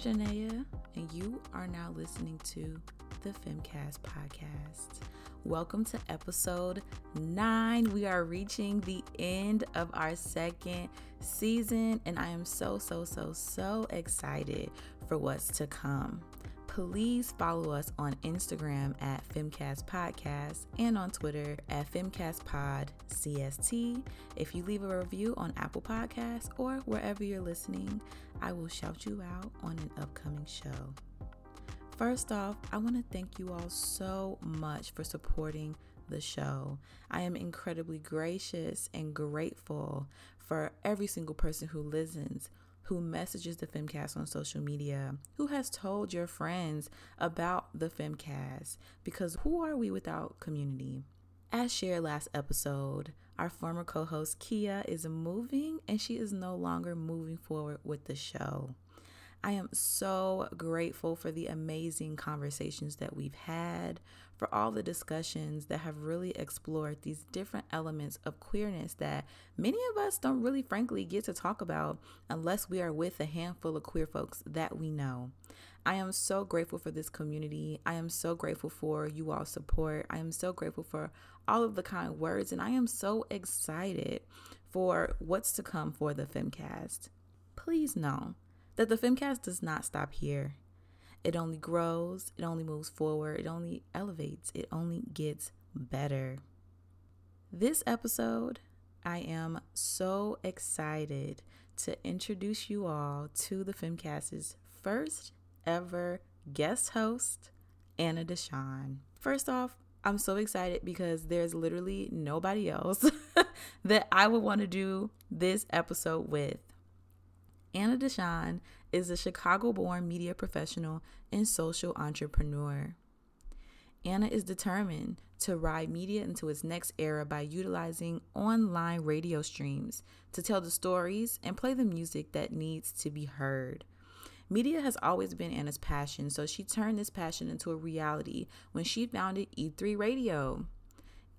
Janea, and you are now listening to the Femmecast podcast. Welcome to episode nine. We are reaching the end of our second season, and I am so, so, so, so excited for what's to come please follow us on Instagram at Femmecast Podcast and on Twitter at FemmecastPod CST. If you leave a review on Apple Podcasts or wherever you're listening, I will shout you out on an upcoming show. First off, I want to thank you all so much for supporting the show. I am incredibly gracious and grateful for every single person who listens, who messages the Femmecast on social media, who has told your friends about the Femmecast, because who are we without community? As shared last episode, our former co host Kia is moving and she is no longer moving forward with the show. I am so grateful for the amazing conversations that we've had, for all the discussions that have really explored these different elements of queerness that many of us don't really, frankly, get to talk about unless we are with a handful of queer folks that we know. I am so grateful for this community. I am so grateful for you all support. I am so grateful for all of the kind words, and I am so excited for what's to come for the Femmecast. Please know that the Femmecast does not stop here. It only grows, it only moves forward, it only elevates, it only gets better. This episode, I am so excited to introduce you all to the Femmecast's first ever guest host, Anna Deshawn. First off, I'm so excited because there's literally nobody else that I would want to do this episode with. Anna Deshawn is a Chicago born media professional and social entrepreneur. Anna is determined to ride media into its next era by utilizing online radio streams to tell the stories and play the music that needs to be heard. Media has always been Anna's passion, so she turned this passion into a reality when she founded E3 Radio.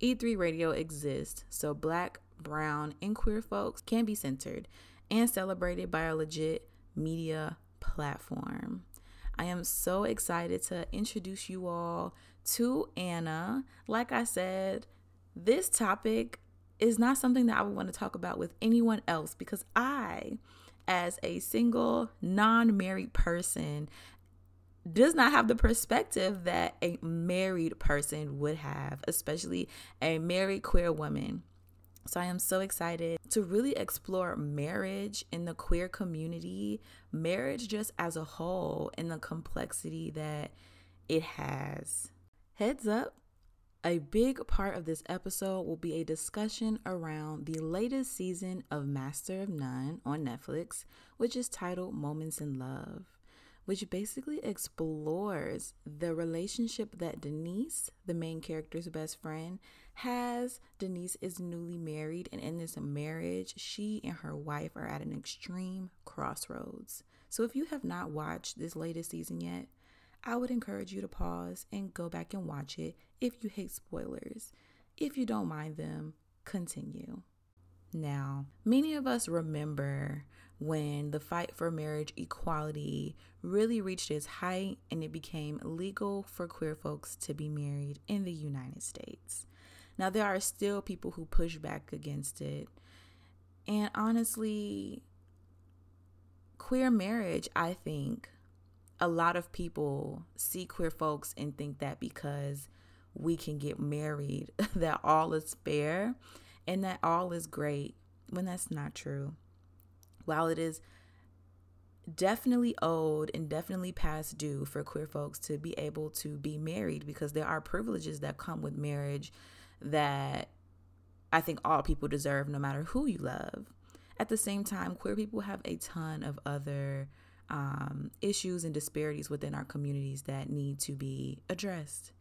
E3 Radio exists so black, brown, and queer folks can be centered and celebrated by a legit media platform. I am so excited to introduce you all to Anna. Like I said, this topic is not something that I would want to talk about with anyone else because I, as a single, non married person, does not have the perspective that a married person would have, especially a married queer woman. So I am so excited to really explore marriage in the queer community, marriage just as a whole, and the complexity that it has. Heads up, a big part of this episode will be a discussion around the latest season of Master of None on Netflix, which is titled Moments in Love which basically explores the relationship that Denise, the main character's best friend, has. Denise is newly married, and in this marriage, she and her wife are at an extreme crossroads. So, if you have not watched this latest season yet, I would encourage you to pause and go back and watch it if you hate spoilers. If you don't mind them, continue. Now, many of us remember when the fight for marriage equality really reached its height and it became legal for queer folks to be married in the United States. Now, there are still people who push back against it. And honestly, queer marriage, I think a lot of people see queer folks and think that because we can get married, that all is fair and that all is great, when that's not true while it is definitely owed and definitely past due for queer folks to be able to be married because there are privileges that come with marriage that I think all people deserve no matter who you love. At the same time, queer people have a ton of other um, issues and disparities within our communities that need to be addressed.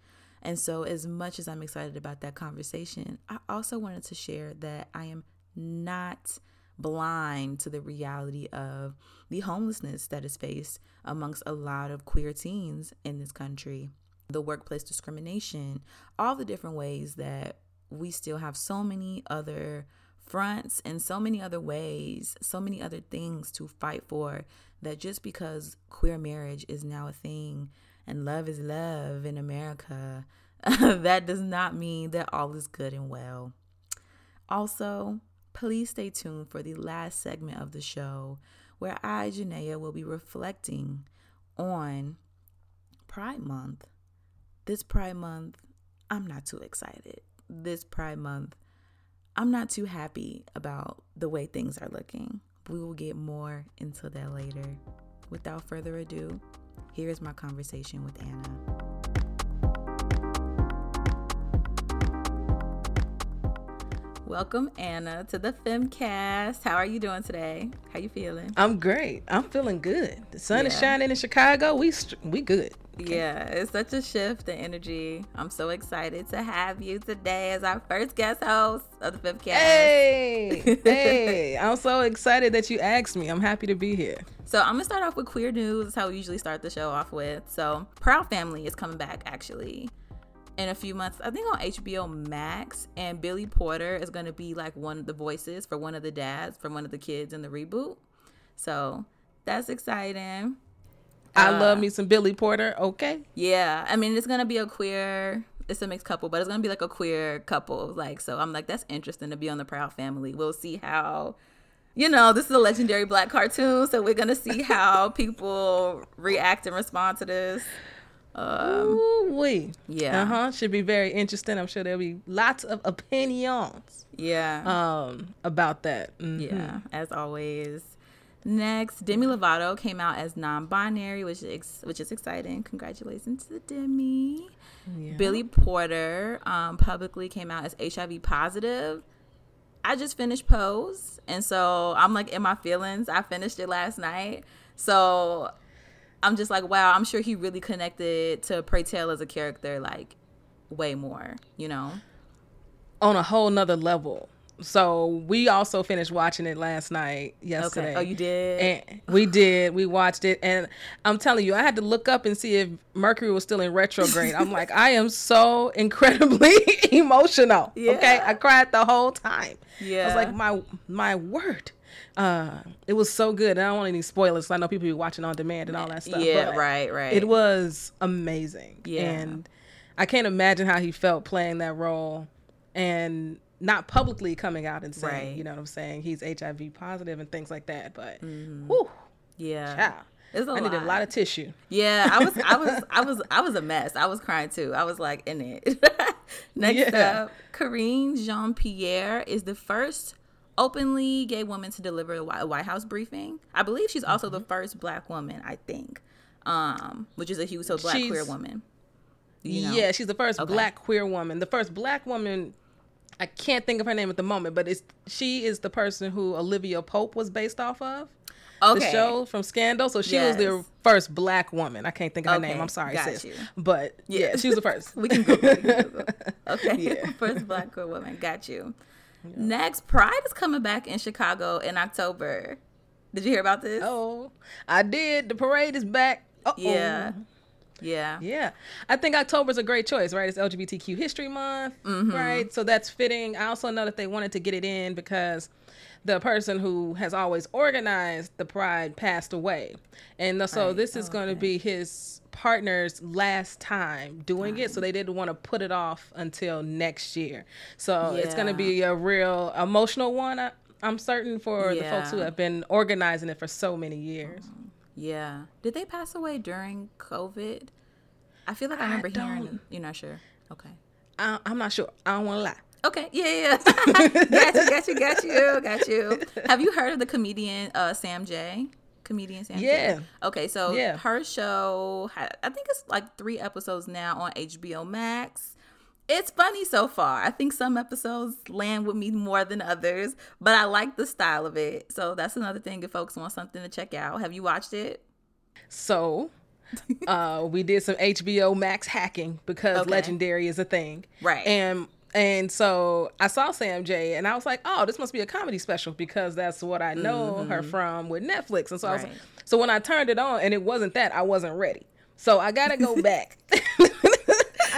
And so, as much as I'm excited about that conversation, I also wanted to share that I am not blind to the reality of the homelessness that is faced amongst a lot of queer teens in this country, the workplace discrimination, all the different ways that we still have so many other fronts and so many other ways, so many other things to fight for that just because queer marriage is now a thing and love is love in America, that does not mean that all is good and well. Also, please stay tuned for the last segment of the show where I, Janaea, will be reflecting on Pride Month. This Pride Month, I'm not too excited. This Pride Month, I'm not too happy about the way things are looking. We will get more into that later. Without further ado, here is my conversation with Anna. Welcome Anna to the Femmecast. How are you doing today? How you feeling? I'm great. I'm feeling good. The sun yeah. is shining in Chicago. We we good. Yeah, it's such a shift in energy. I'm so excited to have you today as our first guest host of the Femmecast. Hey, hey! I'm so excited that you asked me. I'm happy to be here. So I'm gonna start off with queer news. That's how we usually start the show off with. So Proud Family is coming back actually in a few months. I think on HBO Max, and Billy Porter is to be like one of the voices for one of the dads from one of the kids in the reboot. So that's exciting. I uh, love me some Billy Porter. Okay. Yeah, I mean it's gonna be a queer. It's a mixed couple, but it's gonna be like a queer couple. Like so, I'm like that's interesting to be on the Proud Family. We'll see how. You know, this is a legendary black cartoon, so we're gonna see how people react and respond to this. Um, we yeah, uh huh. Should be very interesting. I'm sure there'll be lots of opinions. Yeah, um, about that. Mm-hmm. Yeah, as always. Next, Demi Lovato came out as non-binary, which is which is exciting. Congratulations to Demi. Yeah. Billy Porter um, publicly came out as HIV positive. I just finished Pose, and so I'm like in my feelings. I finished it last night, so I'm just like, wow, I'm sure he really connected to Pray Tell as a character like way more, you know? On a whole nother level. So we also finished watching it last night, yesterday. Okay. Oh, you did? And we did. We watched it, and I'm telling you, I had to look up and see if Mercury was still in retrograde. I'm like, I am so incredibly emotional. Yeah. Okay, I cried the whole time. Yeah, I was like, my my word. Uh, it was so good. I don't want any spoilers. I know people be watching on demand and all that stuff. Yeah, right, right. It was amazing. Yeah, and I can't imagine how he felt playing that role, and not publicly coming out and saying, right. you know what I'm saying, he's HIV positive and things like that. But, mm-hmm. whew, yeah, child. It's a I lot. needed a lot of tissue. Yeah, I was, I was, I was, I was a mess. I was crying too. I was like in it. Next yeah. up, Karine Jean Pierre is the first openly gay woman to deliver a White House briefing. I believe she's also mm-hmm. the first black woman. I think, um, which is a huge so black she's, queer woman. You know? Yeah, she's the first okay. black queer woman. The first black woman I can't think of her name at the moment, but it's she is the person who Olivia Pope was based off of. Okay. The show from Scandal. So she yes. was the first black woman. I can't think of her okay. name. I'm sorry, Got sis. You. But yeah, yeah she was the first. we can Google. Okay. Yeah. first black woman. Got you. Yeah. Next, Pride is coming back in Chicago in October. Did you hear about this? Oh, I did. The parade is back. Uh-oh. Yeah. Yeah. Yeah. I think October is a great choice, right? It's LGBTQ History Month, mm-hmm. right? So that's fitting. I also know that they wanted to get it in because the person who has always organized the pride passed away. And so right. this is oh, going to be his partner's last time doing it. So they didn't want to put it off until next year. So yeah. it's going to be a real emotional one. I, am certain for yeah. the folks who have been organizing it for so many years. Mm-hmm. Yeah. Did they pass away during COVID? I feel like I remember I hearing. You're not sure. Okay. I, am not sure. I don't want to lie. Okay. Yeah, yeah. got you. Got you. Got you. Got you. Have you heard of the comedian uh, Sam Jay? Comedian Sam. J. Yeah. Jay? Okay. So yeah. her show, I think it's like three episodes now on HBO Max it's funny so far. I think some episodes land with me more than others, but I like the style of it. So that's another thing if folks want something to check out. Have you watched it? So, uh, we did some HBO Max hacking because okay. Legendary is a thing. Right. And and so I saw Sam Jay and I was like, oh, this must be a comedy special because that's what I know mm-hmm. her from with Netflix. And so right. I was like, so when I turned it on and it wasn't that, I wasn't ready. So I gotta go back.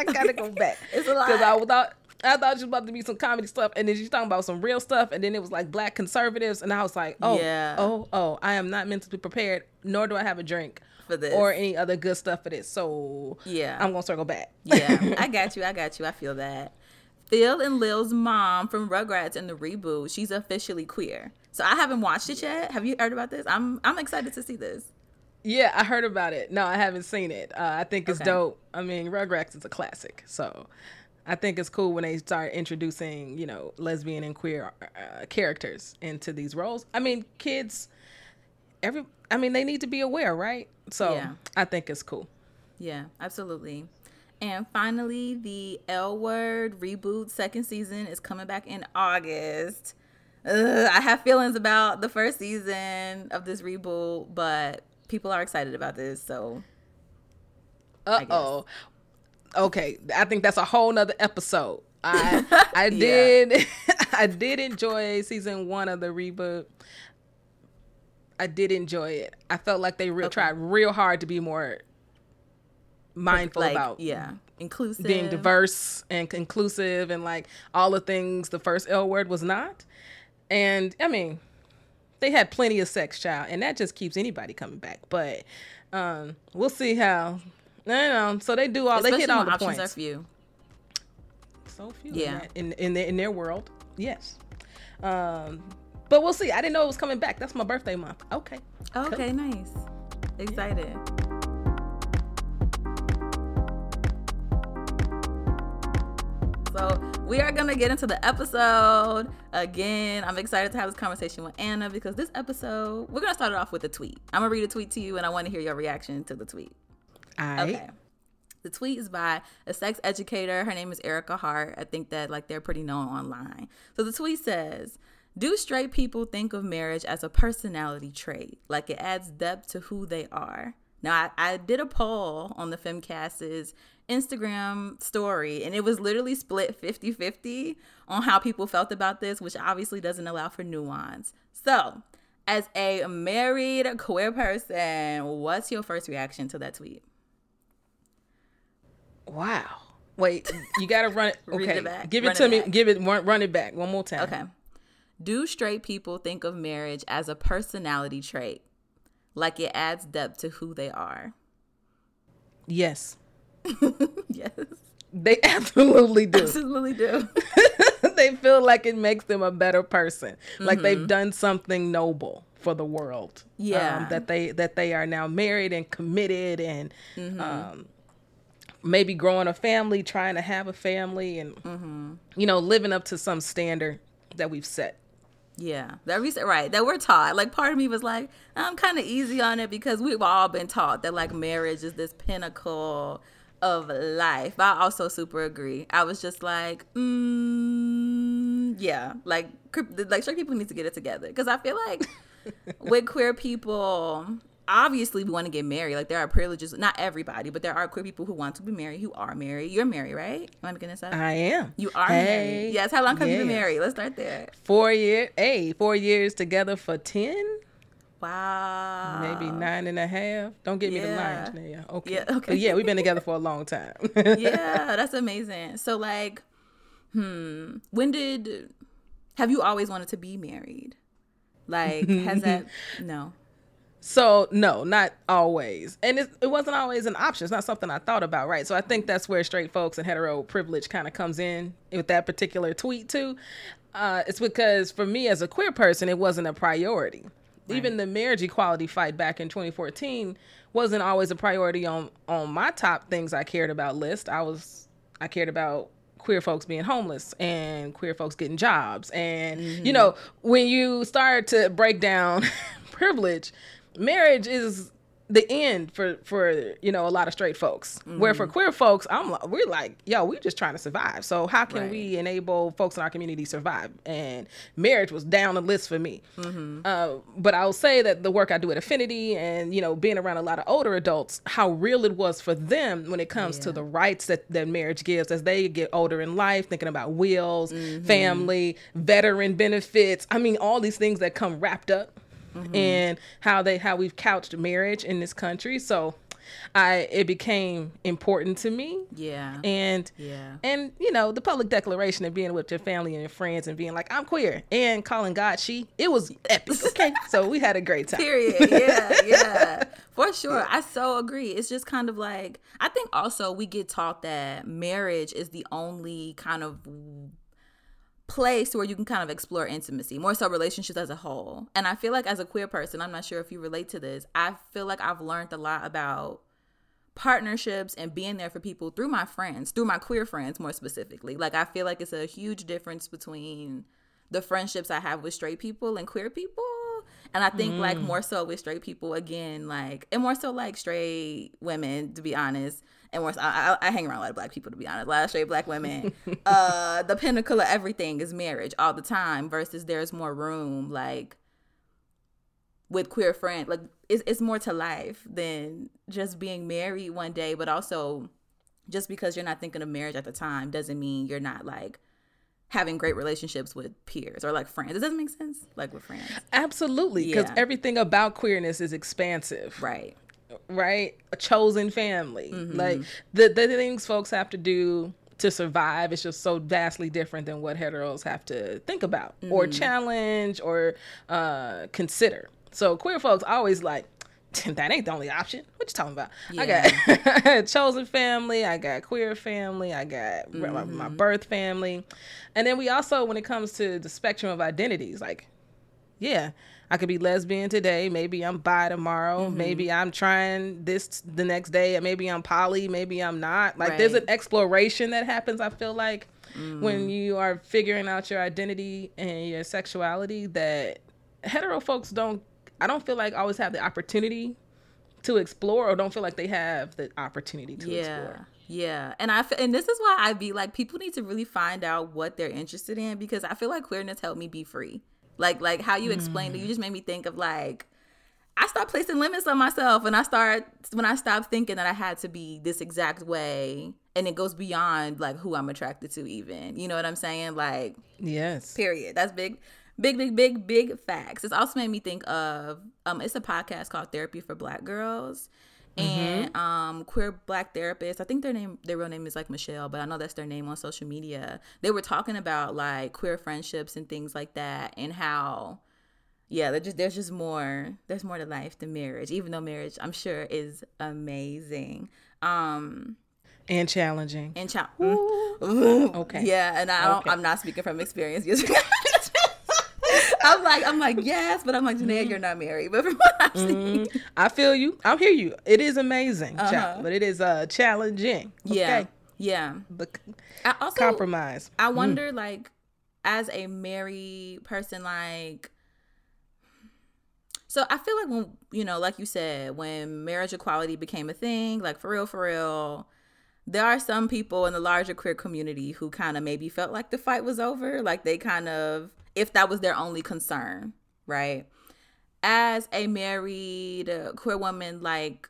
I gotta go back. It's a lot. Because I thought I thought she was about to be some comedy stuff, and then she's talking about some real stuff, and then it was like black conservatives, and I was like, oh, Yeah. oh, oh, I am not mentally prepared, nor do I have a drink For this. or any other good stuff for this. So Yeah. I'm gonna circle back. yeah, I got you. I got you. I feel that. Phil and Lil's mom from Rugrats in the reboot, she's officially queer. So I haven't watched it yet. Have you heard about this? I'm I'm excited to see this. Yeah, I heard about it. No, I haven't seen it. Uh, I think it's Okay. dope. I mean, Rugrats is a classic, so I think it's cool when they start introducing, you know, lesbian and queer uh, characters into these roles. I mean, kids, every, I mean, they need to be aware, right? So Yeah. I think it's cool. Yeah, absolutely. And finally, the L Word reboot second season is coming back in August. Ugh, I have feelings about the first season of this reboot, but people are excited about this. So uh oh, Okay, I think that's a whole nother episode. I I Yeah. did I did enjoy season one of the reboot. I did enjoy it. I felt like they real Okay. tried real hard to be more mindful like, about yeah, inclusive, being diverse and inclusive and like all the things the first L word was not. And I mean, they had plenty of sex, child, and that just keeps anybody coming back. But um, we'll see how. Don't know. So they do all. they hit all the options points. are few. So few. Yeah. In in in their, in their world, yes. Um, but we'll see. I didn't know it was coming back. That's my birthday month. Okay. Okay, nice. Excited. So we are gonna get into the episode again. I'm excited to have this conversation with Anna because this episode we're gonna start it off with a tweet. I'm gonna read a tweet to you, and I want to hear your reaction to the tweet. All right. Okay. The tweet is by a sex educator. Her name is Ericka Hart. I think that like they're pretty known online. So the tweet says, "Do straight people think of marriage as a personality trait, like it adds depth to who they are?" Now I, I did a poll on the Femmecast's Instagram story, and it was literally split 50-50 on how people felt about this, which obviously doesn't allow for nuance. So, as a married queer person, what's your first reaction to that tweet? Wow. Wait, you gotta run it. Okay, it back. give Run it to it me. back. Give it one. Run it back one more time. Okay. Do straight people think of marriage as a personality trait? Like it adds depth to who they are? Yes, Yes. they absolutely do. Absolutely do. they feel like it makes them a better person. Like Mm-hmm. they've done something noble for the world. Um, Yeah. that they that they are now married and committed and Mm-hmm. um, maybe growing a family, trying to have a family, and Mm-hmm. you know living up to some standard that we've set. Yeah. That reason right. That we're taught. Like part of me was like, I'm kind of easy on it because we've all been taught that like marriage is this pinnacle of life. But I also super agree. I was just like, mm, yeah, like like straight people need to get it together because I feel like with queer people, obviously we want to get married. Like there are privileges. Not everybody, but there are queer people who want to be married, who are married. You're married, right? Am I making this up? I am. you are Hey, married. Yes. How long have you been married? Let's start there. Four year. Hey, four years together for ten. Wow. maybe nine and a half. Don't get me the yeah. lines now. Okay. Yeah, okay. But yeah, we've been together for a long time. yeah, that's amazing. So like, hmm, when did have you always wanted to be married? Like, has that no? So no, not always, and it, it wasn't always an option. It's not something I thought about, right? So I think that's where straight folks and hetero privilege kind of comes in with that particular tweet too. Uh, it's because for me as a queer person, it wasn't a priority. Even the marriage equality fight back in 2014 wasn't always a priority on on my top things I cared about list. I was I cared about queer folks being homeless and queer folks getting jobs and you know when you start to break down privilege marriage is the end for for you know a lot of straight folks. Mm-hmm. Where for queer folks i'm like we're like yo we're just trying to survive. So how can Right. we enable folks in our community to survive? And marriage was down the list for me. Mm-hmm. Uh, but i'll say that the work i do at affinity and you know being around a lot of older adults how real it was for them when it comes to the rights that, that marriage gives as they get older in life thinking about wills mm-hmm. family veteran benefits. I mean all these things that come wrapped up Mm-hmm. and how they how we've couched marriage in this country so I it became important to me. Yeah. And yeah. And you know, the public declaration of being with your family and your friends and being like, I'm queer and calling God she, it was epic. Okay. so we had a great time. Period. Yeah, yeah. For sure. I so agree. It's just kind of like I think also we get taught that marriage is the only kind of place where you can kind of explore intimacy, more so relationships as a whole. And I feel like as a queer person, I'm not sure if you relate to this, I feel like I've learned a lot about partnerships and being there for people through my friends, through my queer friends more specifically. Like I feel like it's a huge difference between the friendships I have with straight people and queer people. And I think mm. like more so with straight people again, like and more so like straight women, to be honest and worse, I, I, hang around a lot of black people to be honest, a lot of straight black women. uh, the pinnacle of everything is marriage all the time. Versus there's more room like with queer friends, like it's it's more to life than just being married one day. But also, just because you're not thinking of marriage at the time doesn't mean you're not like having great relationships with peers or like friends. It Does that make sense? Like with friends. Absolutely. Because yeah. everything about queerness is expansive. Right right? A chosen family. Mm-hmm. Like the the things folks have to do to survive is just so vastly different than what heteros have to think about mm-hmm. or challenge or uh, consider. So queer folks always like that ain't the only option. What you talking about? Yeah. I got chosen family, I got queer family, I got mm-hmm. my, my birth family, and then we also, when it comes to the spectrum of identities, like, yeah, I could be lesbian today. Maybe I'm bi tomorrow. Mm-hmm. Maybe I'm trying this the next day. Maybe I'm poly. Maybe I'm not. Like right. there's an exploration that happens. I feel like mm. when you are figuring out your identity and your sexuality that hetero folks don't. I don't feel like always have the opportunity to explore or don't feel like they have the opportunity to yeah. explore. Yeah, and I and this is why I be like people need to really find out what they're interested in because I feel like queerness helped me be free. Like like how you explained mm. it, you just made me think of like I stopped placing limits on myself and I start when I stopped thinking that I had to be this exact way and it goes beyond like who I'm attracted to even. You know what I'm saying? Like Yes. Period. That's big big big big big facts. It's also made me think of um it's a podcast called Therapy for Black Girls and mm-hmm. um queer black therapist. i think their name their real name is like michelle but i know that's their name on social media they were talking about like queer friendships and things like that and how yeah there's just there's just more there's more to life than marriage even though marriage i'm sure is amazing um and challenging and cha- mm. okay yeah and i okay. i'm not speaking from experience I'm like, I'm like, yes, but I'm like, Janae, you're not married. But from what I've seen, mm-hmm. I feel you. I hear you. It is amazing, uh-huh. but it is uh challenging. Okay? Yeah, yeah. The I also, compromise. I mm. wonder, mm. like, as a married person, like. So I feel like when you know, like you said, when marriage equality became a thing, like for real, for real, there are some people in the larger queer community who kind of maybe felt like the fight was over, like they kind of if that was their only concern, right? As a married uh, queer woman, like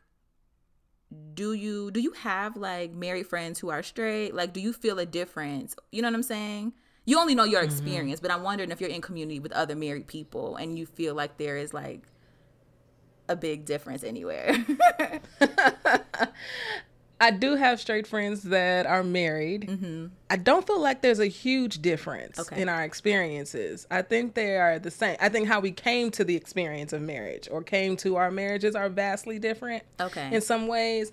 do you do you have like married friends who are straight? Like do you feel a difference? You know what I'm saying? You only know your mm-hmm. experience, mm-hmm. but I'm wondering if you're in community with other married people and you feel like there is like a big difference anywhere. I do have straight friends that are married. Mm-hmm. I don't feel like there's a huge difference okay. in our experiences. I think they are the same. I think how we came to the experience of marriage or came to our marriages are vastly different. Okay. In some ways,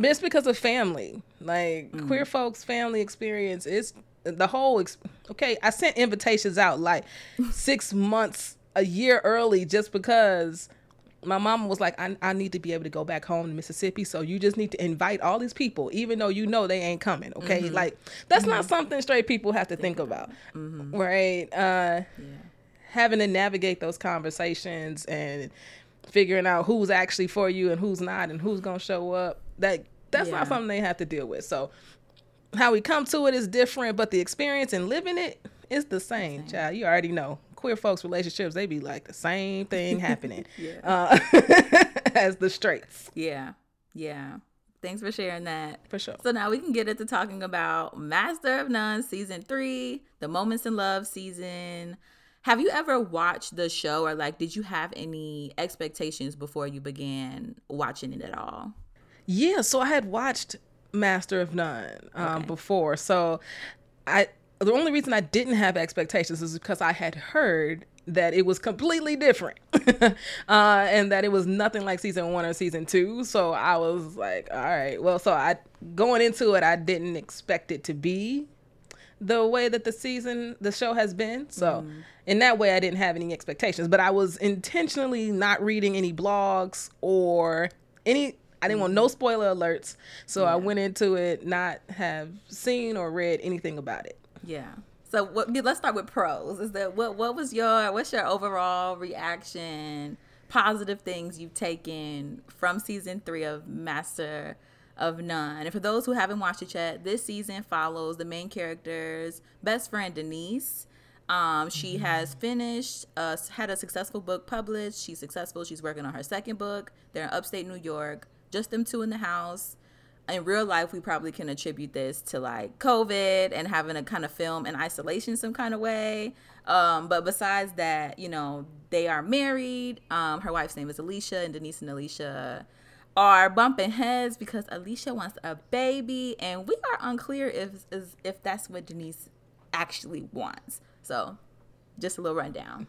just because of family, like mm. queer folks' family experience is the whole. Ex- okay, I sent invitations out like six months, a year early, just because my mom was like, I, I need to be able to go back home to Mississippi. So you just need to invite all these people, even though you know they ain't coming. Okay. Mm-hmm. Like, that's mm-hmm. not something straight people have to think, think about. Mm-hmm. Right. Uh, yeah. Having to navigate those conversations and figuring out who's actually for you and who's not and who's going to show up. That That's yeah. not something they have to deal with. So, how we come to it is different, but the experience and living it is the same, same. child. You already know queer folks relationships they be like the same thing happening uh, as the straights. Yeah. Yeah. Thanks for sharing that. For sure. So now we can get into talking about master of none season three the moments in love season. Have you ever watched the show or like did you have any expectations before you began watching it at all? Yeah, so I had watched Master of None um, okay. before, so I the only reason I didn't have expectations is because I had heard that it was completely different uh, and that it was nothing like season one or season two. So I was like, all right, well, so I going into it, I didn't expect it to be the way that the season, the show has been. So mm. in that way, I didn't have any expectations, but I was intentionally not reading any blogs or any. I didn't want no mm. spoiler alerts, so yeah. I went into it not have seen or read anything about it. Yeah. So what, let's start with pros. Is that what what was your what's your overall reaction? Positive things you've taken from season three of Master of None. And for those who haven't watched it yet, this season follows the main character's best friend Denise. Um, she mm-hmm. has finished, uh, had a successful book published. She's successful. She's working on her second book. They're in upstate New York. Just them two in the house in real life, we probably can attribute this to like COVID and having to kind of film in isolation some kind of way. Um, but besides that, you know, they are married. Um, her wife's name is Alicia, and Denise and Alicia are bumping heads because Alicia wants a baby, and we are unclear if if that's what Denise actually wants. So, just a little rundown.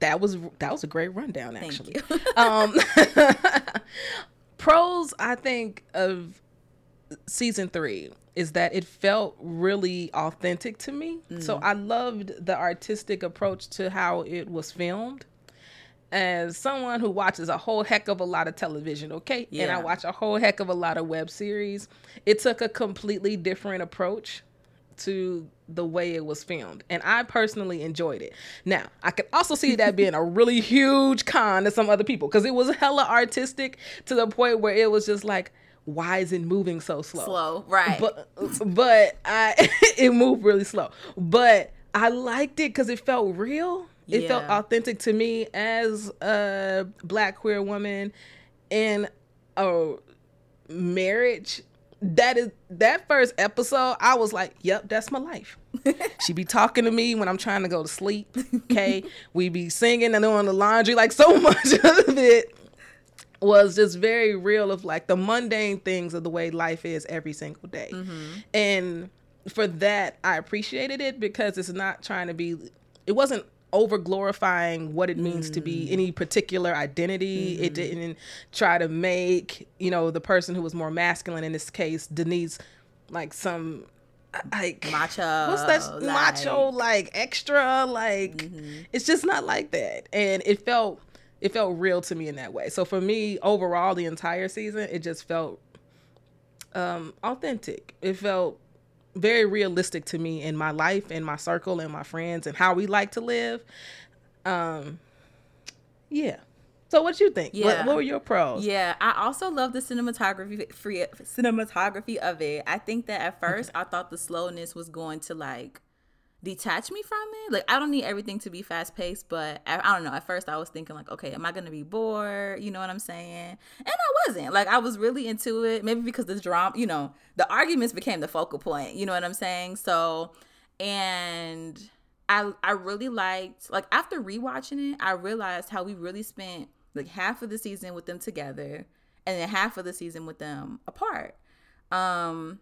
That was that was a great rundown, actually. um, pros I think of season three is that it felt really authentic to me. Mm. So I loved the artistic approach to how it was filmed. As someone who watches a whole heck of a lot of television, okay, yeah. and I watch a whole heck of a lot of web series, it took a completely different approach to the way it was filmed. And I personally enjoyed it. Now, I could also see that being a really huge con to some other people because it was hella artistic to the point where it was just like, why is it moving so slow? Slow, right. But but I it moved really slow. But I liked it because it felt real. It yeah. felt authentic to me as a black queer woman in a marriage that is that first episode i was like yep that's my life. She be talking to me when i'm trying to go to sleep okay? We be singing and doing the laundry like so much of it was just very real of like the mundane things of the way life is every single day. Mm-hmm. and for that i appreciated it because it's not trying to be it wasn't over glorifying what it means mm. to be mm. any particular identity. Mm-hmm. It didn't try to make, you know, the person who was more masculine in this case, Denise, like some like macho what's that like, macho like extra like mm-hmm. it's just not like that and it felt it felt real to me in that way so for me overall the entire season it just felt um authentic it felt very realistic to me in my life and my circle and my friends and how we like to live. Um, yeah. So what you think? Yeah. What, what, were your pros? Yeah, I also love the cinematography free cinematography of it. I think that at first okay. I thought the slowness was going to like detach me from it. Like I don't need everything to be fast paced, but I, I, don't know. At first I was thinking like, okay, am I gonna be bored? You know what I'm saying? And I wasn't. Like I was really into it. Maybe because the drama, you know, the arguments became the focal point. You know what I'm saying? So, and I I really liked like after rewatching it, I realized how we really spent like half of the season with them together, and then half of the season with them apart. Um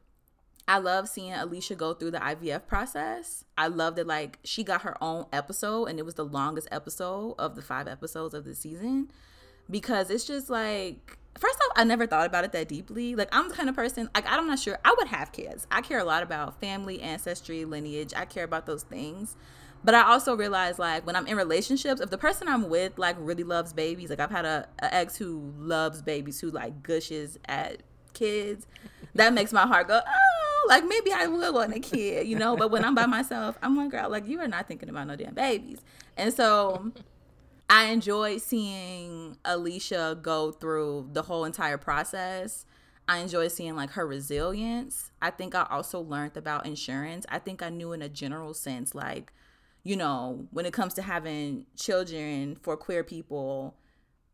I love seeing Alicia go through the IVF process. I love that like she got her own episode and it was the longest episode of the five episodes of the season because it's just like first off, I never thought about it that deeply. Like I'm the kind of person like I'm not sure I would have kids. I care a lot about family, ancestry, lineage. I care about those things. But I also realize like when I'm in relationships, if the person I'm with like really loves babies, like I've had a, a ex who loves babies who like gushes at kids, that makes my heart go, oh like maybe I will want a kid, you know. But when I'm by myself, I'm like, girl, like you are not thinking about no damn babies. And so I enjoy seeing Alicia go through the whole entire process. I enjoy seeing like her resilience. I think I also learned about insurance. I think I knew in a general sense, like, you know, when it comes to having children for queer people,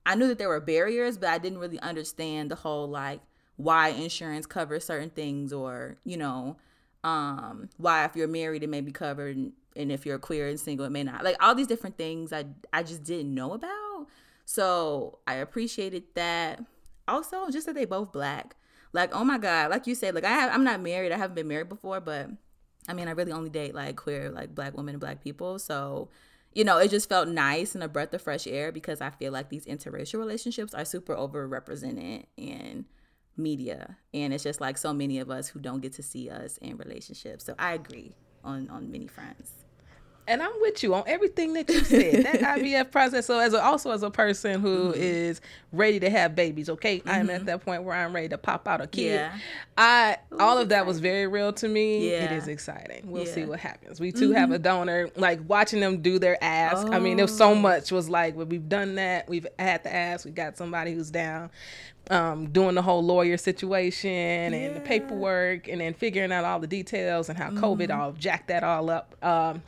I knew that there were barriers, but I didn't really understand the whole like why insurance covers certain things or you know um why if you're married it may be covered and, and if you're queer and single it may not like all these different things i i just didn't know about so i appreciated that also just that they both black. Like, oh my god, like you said, like I have, I'm not married. I haven't been married before, but I mean, I really only date like queer, like black women and black people. So, you know, it just felt nice and a breath of fresh air because I feel like these interracial relationships are super overrepresented in media, and it's just like so many of us who don't get to see us in relationships. So I agree on on many fronts and I'm with you on everything that you said. that IVF process. So as a, also as a person who mm-hmm. is ready to have babies, okay, mm-hmm. I'm at mm-hmm. that point where I'm ready to pop out a kid. Yeah. I all of that was very real to me. Yeah. It is exciting. We'll yeah. see what happens. We too mm-hmm. have a donor. Like watching them do their ask. Oh. I mean, there's so oh. much was like well, we've done that. We've had the ask. We got somebody who's down. Um, doing the whole lawyer situation and the paperwork and then figuring out all the details and how COVID mm-hmm. all jacked that all up. Um,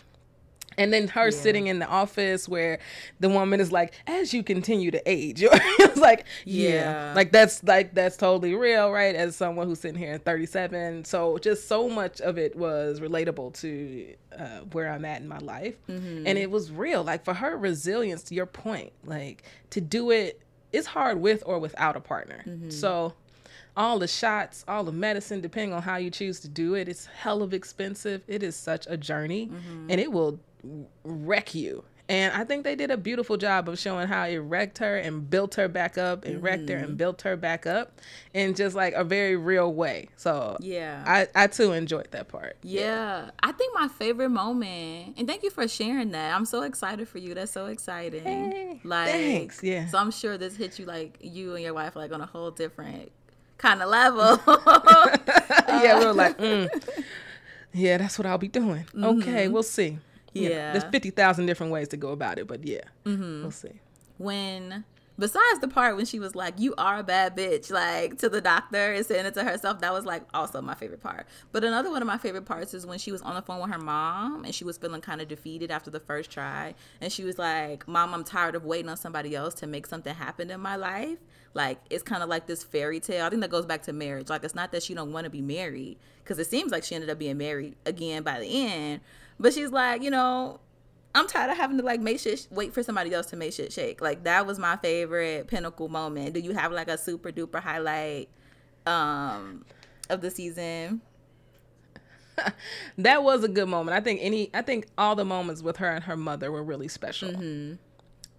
and then her yeah. sitting in the office where the woman is like as you continue to age it's like yeah. yeah. like that's like that's totally real right as someone who's sitting here at 37 so just so much of it was relatable to uh, where i'm at in my life mm-hmm. and it was real like for her resilience to your point like to do it it's hard with or without a partner mm-hmm. so all the shots, all the medicine, depending on how you choose to do it, it's hell of expensive. It is such a journey, mm-hmm. and it will wreck you. And I think they did a beautiful job of showing how it wrecked her and built her back up and mm-hmm. wrecked her and mm-hmm. built her back up in just like a very real way. So yeah, I, I too enjoyed that part. Yeah. yeah. I think my favorite moment, and thank you for sharing that. I'm so excited for you. That's so exciting. Hey, like, thanks. Yeah. So I'm sure this hit you like you and your wife like on a whole different kind of level. yeah, we are like, mm. yeah, that's what I'll be doing. Mm-hmm. Okay, we'll see yeah, know, there's fifty thousand different ways to go about it, but yeah, mm-hmm. we'll see. When besides the part when she was like, "You are a bad bitch," like to the doctor and saying it to herself, that was like also my favorite part. But another one of my favorite parts is when she was on the phone with her mom and she was feeling kind of defeated after the first try, and she was like, "Mom, I'm tired of waiting on somebody else to make something happen in my life." Like it's kind of like this fairy tale. I think that goes back to marriage. Like it's not that she don't want to be married because it seems like she ended up being married again by the end but she's like, you know, I'm tired of having to like make shit wait for somebody else to make shit shake. Like that was my favorite pinnacle moment. Do you have like a super duper highlight um of the season? that was a good moment. I think any I think all the moments with her and her mother were really special. Mm-hmm.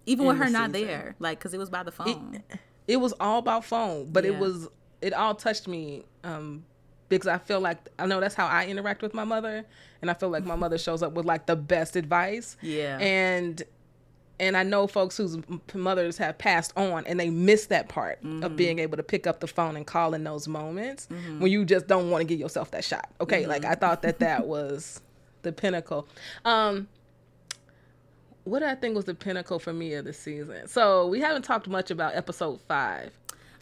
Even with her not season. there, like cuz it was by the phone. It, it, was all about phone, but yeah. it was it all touched me um because I feel like I know that's how I interact with my mother, and I feel like my mother shows up with like the best advice. Yeah. And and I know folks whose mothers have passed on and they miss that part mm-hmm. of being able to pick up the phone and call in those moments mm-hmm. when you just don't want to give yourself that shot. Okay, mm-hmm. like I thought that that was the pinnacle. Um what I think was the pinnacle for me of the season. So, we haven't talked much about episode 5.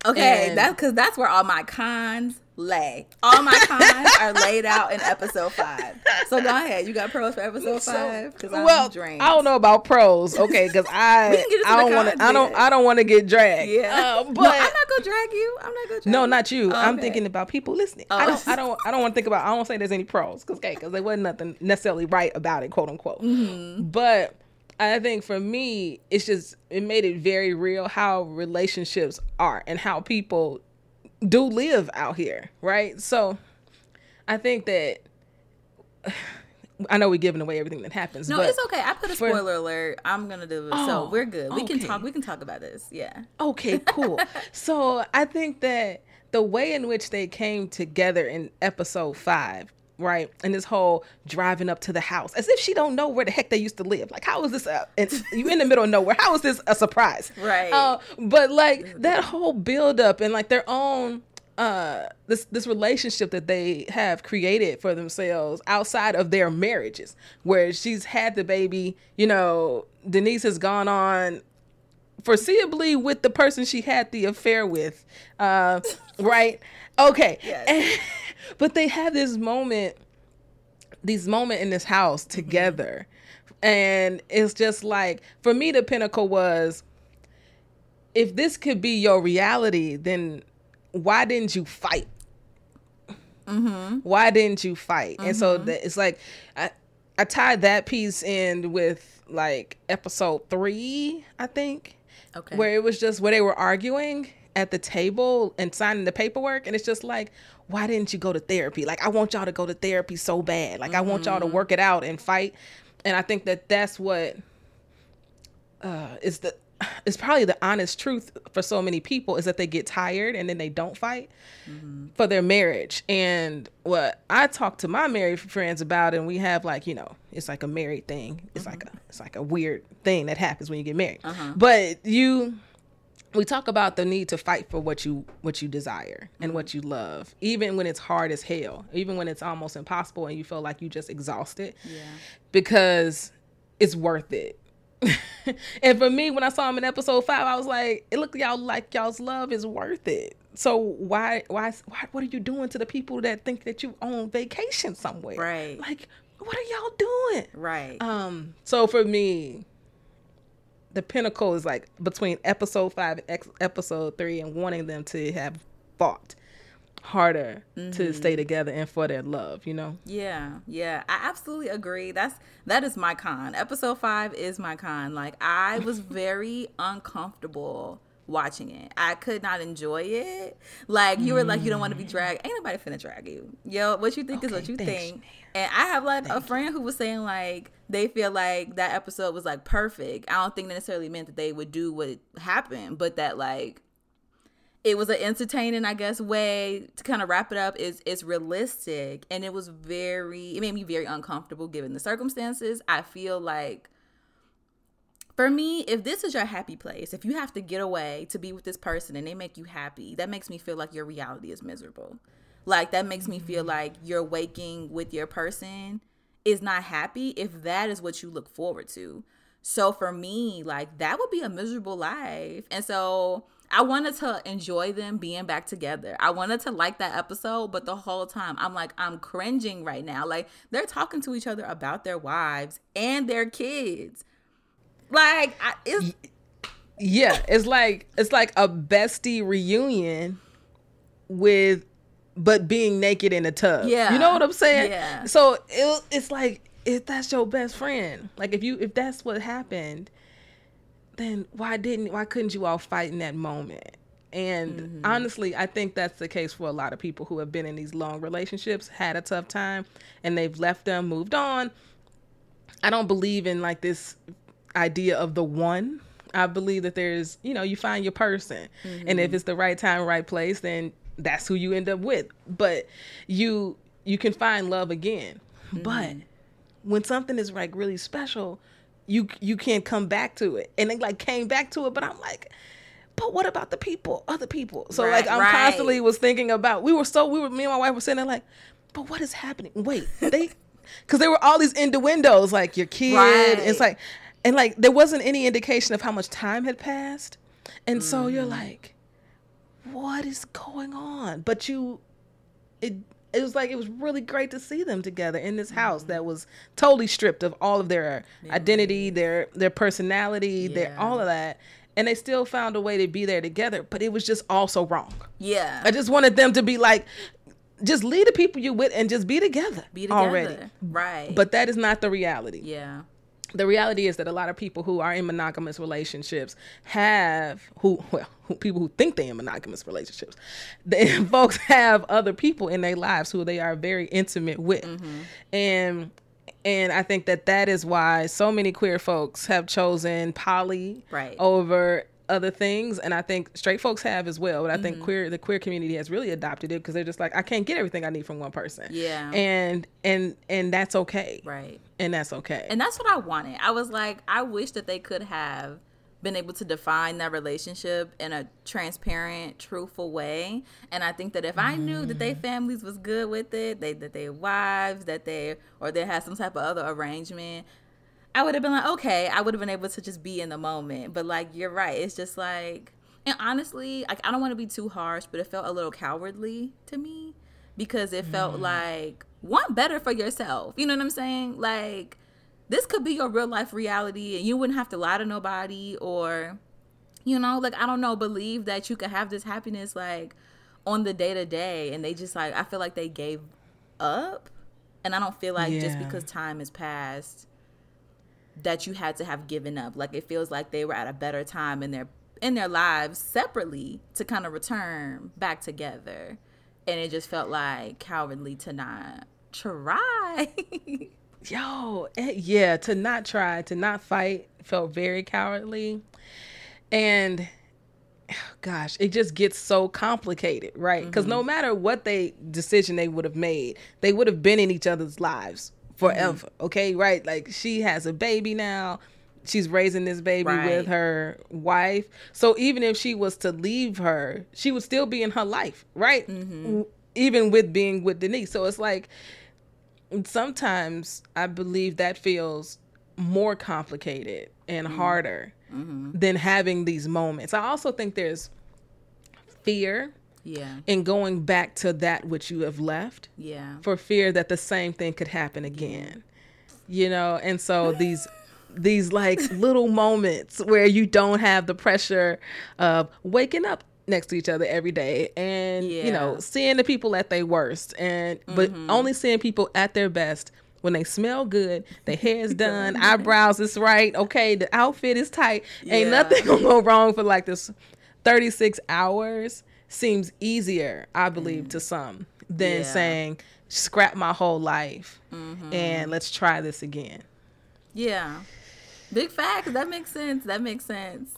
Okay, and, that's cuz that's where all my cons lay. All my cons are laid out in episode five. So go ahead. You got pros for episode five? Because well, drained. I don't know about pros. Okay, because I I don't want to. I don't. I don't want to get dragged. Yeah, uh, but no, I'm not gonna drag you. I'm not gonna. Drag no, not you. I'm thinking about people listening. Oh. I don't. I don't. I don't want to think about. I don't say there's any pros because okay, because there wasn't nothing necessarily right about it, quote unquote. Mm-hmm. But. I think for me, it's just it made it very real how relationships are and how people do live out here, right? So I think that I know we're giving away everything that happens. No, it's okay. I put a spoiler for, alert. I'm gonna do it, oh, so we're good. We okay. can talk. We can talk about this. Yeah. Okay. Cool. so I think that the way in which they came together in episode five right? And this whole driving up to the house as if she don't know where the heck they used to live. Like, how is this? A, you in the middle of nowhere? How is this a surprise? Right. Uh, but like that whole build up and like their own uh this this relationship that they have created for themselves outside of their marriages where she's had the baby you know denise has gone on foreseeably with the person she had the affair with uh right okay yes. But they have this moment these moment in this house mm-hmm. together mm-hmm. and it's just like for me the pinnacle was if this could be your reality then why didn't you fight mm-hmm. why didn't you fight mm-hmm. and so mm-hmm. the, it's like i i tied that piece in with like episode three i think okay where it was just where they were arguing at the table and signing the paperwork and it's just like why didn't you go to therapy like i want y'all to go to therapy so bad like mm-hmm. i want y'all to mm-hmm. work it out and fight and i think that that's what uh, is the it's probably the honest truth for so many people is that they get tired and then they don't fight mm-hmm. for their marriage. And what I talk to my married friends about, and we have like you know, it's like a married thing. It's mm-hmm. like a it's like a weird thing that happens when you get married. Uh-huh. But you, we talk about the need to fight for what you what you desire and mm-hmm. what you love, even when it's hard as hell, even when it's almost impossible and you feel like you just exhausted. Yeah, because it's worth it and for me, when I saw him in episode five, I was like, it looked y'all like y'all's love is worth it. So why, why, why, what are you doing to the people that think that you on vacation somewhere? Right. Like, what are y'all doing? Right. Um. So for me, the pinnacle is like between episode five and episode three, and wanting them to have fought harder mm-hmm. to stay together and for their love, you know? Yeah, yeah. I absolutely agree. That's that is my con. Episode five is my con. Like I was very uncomfortable watching it. I could not enjoy it. Like you were like, you don't want to be dragged. Ain't nobody finna drag you. Yo, what you think okay, is what you thanks, think. And I have like Thank a friend you. who was saying like they feel like that episode was like perfect. I don't think necessarily meant that they would do what happened, but that like it was an entertaining, I guess, way to kind of wrap it up. is It's realistic, and it was very. It made me very uncomfortable given the circumstances. I feel like, for me, if this is your happy place, if you have to get away to be with this person and they make you happy, that makes me feel like your reality is miserable. Like that makes me feel like you're waking with your person is not happy if that is what you look forward to. So for me, like that would be a miserable life. And so I wanted to enjoy them being back together. I wanted to like that episode, but the whole time I'm like, I'm cringing right now. Like they're talking to each other about their wives and their kids. Like, I, it's. Yeah, it's like it's like a bestie reunion with but being naked in a tub. Yeah. You know what I'm saying? Yeah. So it, it's like if that's your best friend, like if you if that's what happened, then why didn't why couldn't you all fight in that moment? And mm-hmm. honestly, I think that's the case for a lot of people who have been in these long relationships, had a tough time, and they've left them, moved on. I don't believe in like this idea of the one. I believe that there's, you know, you find your person. Mm-hmm. And if mm-hmm. it's the right time, right place, then that's who you end up with. But you you can find love again. Mm-hmm. But when something is like really special, you you can't come back to it. And they like came back to it, but I'm like, but what about the people, other people? So right, like I'm right. constantly was thinking about. We were so we were me and my wife were sitting there like, but what is happening? Wait, they, because there were all these innuendos like your kid. Right. It's like, and like there wasn't any indication of how much time had passed, and mm. so you're mm-hmm. like, what is going on? But you, it it was like it was really great to see them together in this house mm-hmm. that was totally stripped of all of their yeah. identity, their their personality, yeah. their all of that. And they still found a way to be there together, but it was just also wrong. Yeah. I just wanted them to be like just lead the people you with and just be together. Be together. Already. Right. But that is not the reality. Yeah the reality is that a lot of people who are in monogamous relationships have who well who, people who think they're in monogamous relationships they folks have other people in their lives who they are very intimate with mm-hmm. and and I think that that is why so many queer folks have chosen poly right. over other things and i think straight folks have as well but i mm-hmm. think queer the queer community has really adopted it because they're just like i can't get everything i need from one person. Yeah. And and and that's okay. Right. And that's okay. And that's what i wanted. I was like i wish that they could have been able to define that relationship in a transparent truthful way. And i think that if i knew that their mm. families was good with it they that their wives that they or they had some type of other arrangement I would have been like, okay, I would have been able to just be in the moment. But like, you're right. It's just like, and honestly, like, I don't want to be too harsh, but it felt a little cowardly to me because it felt mm. like want better for yourself. You know what I'm saying? Like, this could be your real life reality, and you wouldn't have to lie to nobody, or, you know, like, I don't know, believe that you could have this happiness, like, on the day to day. And they just, like, I feel like they gave up. And I don't feel like yeah. just because time has passed, that you had to have given up. Like it feels like they were at a better time in their in their lives separately to kind of return back together. And it just felt like cowardly to not try. Yo, eh, yeah, to not try, to not fight felt very cowardly. And gosh, it just gets so complicated, right? Because mm-hmm. no matter what they decision they would have made, they would have been in each other's lives forever. Mm-hmm. Okay, right? Like she has a baby now. She's raising this baby right. with her wife. So even if she was to leave her, she would still be in her life, right? Mm-hmm. Even with being with Denise. So it's like sometimes I believe that feels more complicated and mm-hmm. harder mm-hmm. than having these moments. I also think there's fear yeah in going back to that which you have left yeah for fear that the same thing could happen again you know and so these these like little moments where you don't have the pressure of waking up next to each other every day and yeah. you know seeing the people at their worst and mm-hmm. but only seeing people at their best when they smell good, their hair is done, eyebrows is right, okay, the outfit is tight, yeah. ain't nothing gonna go wrong for like this 36 hours seems easier, I believe, mm. to some than yeah. saying, scrap my whole life mm-hmm. and let's try this again. Yeah. Big facts. That makes sense. That makes sense.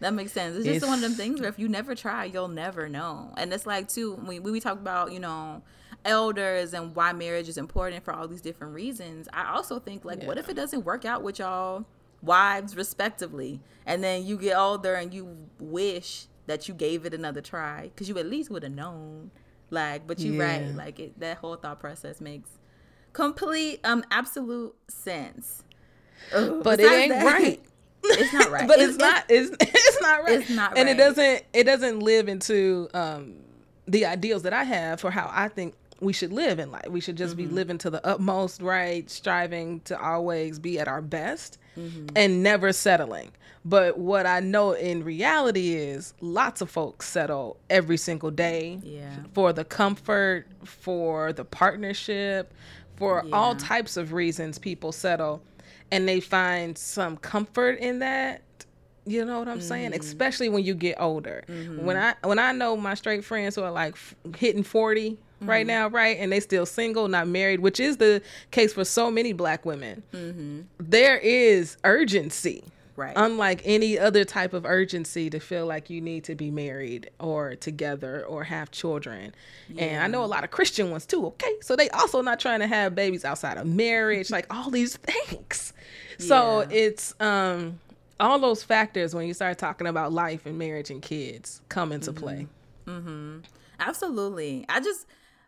That makes sense. It's just it's, one of them things where if you never try, you'll never know. And it's like too when we, we talk about, you know, elders and why marriage is important for all these different reasons. I also think like yeah. what if it doesn't work out with y'all wives respectively and then you get older and you wish that you gave it another try cuz you at least would have known. Like but you yeah. right, like it, that whole thought process makes complete um absolute sense. Ugh, but it ain't that, right. It's not right. but it's, it's not it's, it's not right. It's not right. And it doesn't it doesn't live into um the ideals that I have for how I think we should live in life. We should just mm-hmm. be living to the utmost, right? Striving to always be at our best mm-hmm. and never settling. But what I know in reality is lots of folks settle every single day yeah. for the comfort, for the partnership, for yeah. all types of reasons people settle and they find some comfort in that you know what I'm mm-hmm. saying? Especially when you get older. Mm-hmm. When I when I know my straight friends who are like f- hitting 40 mm-hmm. right now, right, and they still single, not married, which is the case for so many black women. Mm-hmm. There is urgency. Right. Unlike any other type of urgency to feel like you need to be married or together or have children. Yeah. And I know a lot of Christian ones too, okay? So they also not trying to have babies outside of marriage, like all these things. Yeah. So it's um all those factors when you start talking about life and marriage and kids come into mm-hmm. play. Mm-hmm. Absolutely. I just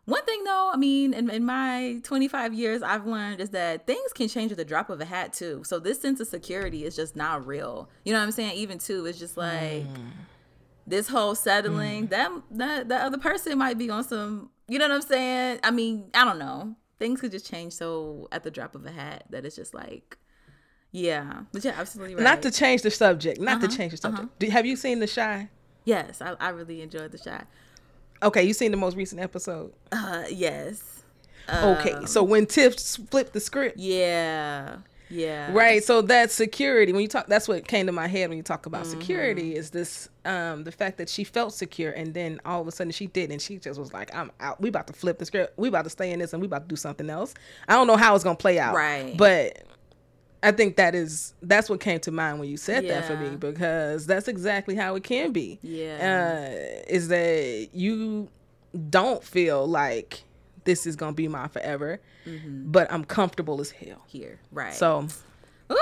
one thing though, I mean, in, in my 25 years, I've learned is that things can change with the drop of a hat too. So this sense of security is just not real. You know what I'm saying? Even too, it's just like mm. this whole settling. Mm. That that that other person might be on some. You know what I'm saying? I mean, I don't know. Things could just change so at the drop of a hat that it's just like yeah, but you're absolutely right. Not to change the subject. Not uh-huh, to change the subject. Uh-huh. Do, have you seen The Chi? Yes, I, I really enjoyed The Chi. Okay, you seen the most recent episode? Uh, yes. Okay, um, so when Tiff flipped the script. Yeah. Yeah. Right. So that security, when you talk, that's what came to my head when you talk about mm-hmm. security is this, um, the fact that she felt secure and then all of a sudden she did and she just was like, I'm out. We about to flip the script. We about to stay in this and we about to do something else. I don't know how it's going to play out. Right. But I think that is that's what came to mind when you said yeah. that for me because that's exactly how it can be. Yeah. Uh, is that you don't feel like this is gonna be my forever, mm-hmm. but I'm comfortable as hell here. Right. So. Ooh,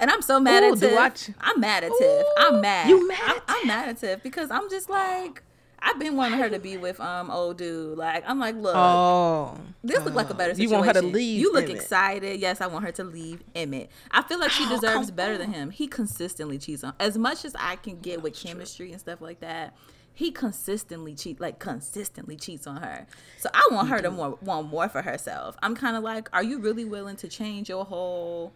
and I'm so mad Ooh, at Tiff. I'm mad at Tiff. I'm mad. You mad? I'm, I'm mad at Tiff because I'm just like I've been wanting her to be with um old dude. Like I'm like, look, oh, this look like a better situation. You want her to leave? You look Emmett. excited. Yes, I want her to leave Emmett. I feel like she oh, deserves better than him. He consistently cheats on. As much as I can get with chemistry and stuff like that, he consistently cheat like consistently cheats on her. So I want her to more want more for herself. I'm kind of like, are you really willing to change your whole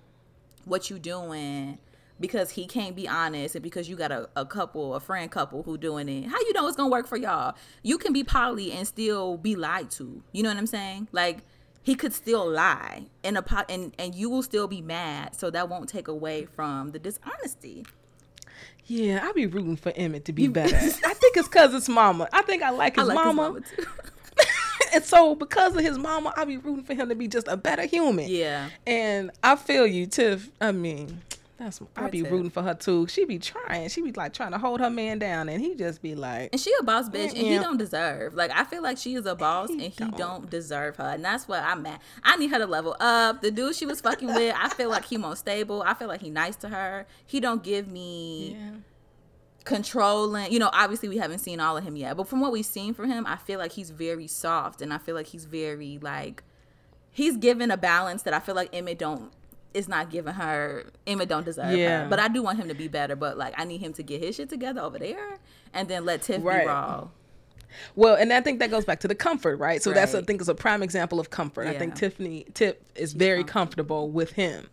what you doing? Because he can't be honest and because you got a, a couple, a friend couple who doing it. How you know it's gonna work for y'all? You can be poly and still be lied to. You know what I'm saying? Like he could still lie and a and and you will still be mad. So that won't take away from the dishonesty. Yeah, I be rooting for Emmett to be better. I think it's cause it's mama. I think I like his I like his mama. mama too. and so because of his mama, I be rooting for him to be just a better human. yeah. And I feel you, Tiff. I mean, that's I Poor be rooting for her too. She be trying. She be like trying to hold her man down, and he just be like, And she a boss bitch, and he don't deserve. Like I feel like she is a boss, He and he don't. don't. deserve her, and that's what I'm at. I need her to level up. The dude she was fucking with, I feel like he more stable. I feel like he nice to her. He don't give me yeah, controlling. You know, obviously we haven't seen all of him yet, but from what we've seen from him, I feel like he's very soft, and I feel like he's very like he's given a balance that I feel like Emmett don't. Is not giving her. Emma don't deserve Yeah. her, but I do want him to be better. But like, I need him to get his shit together over there, and then let Tiff Right. be raw. Well, and I think that goes back to the comfort, right? So that's I think is a prime example of comfort. I think Tiffany Tip is very comfortable with him,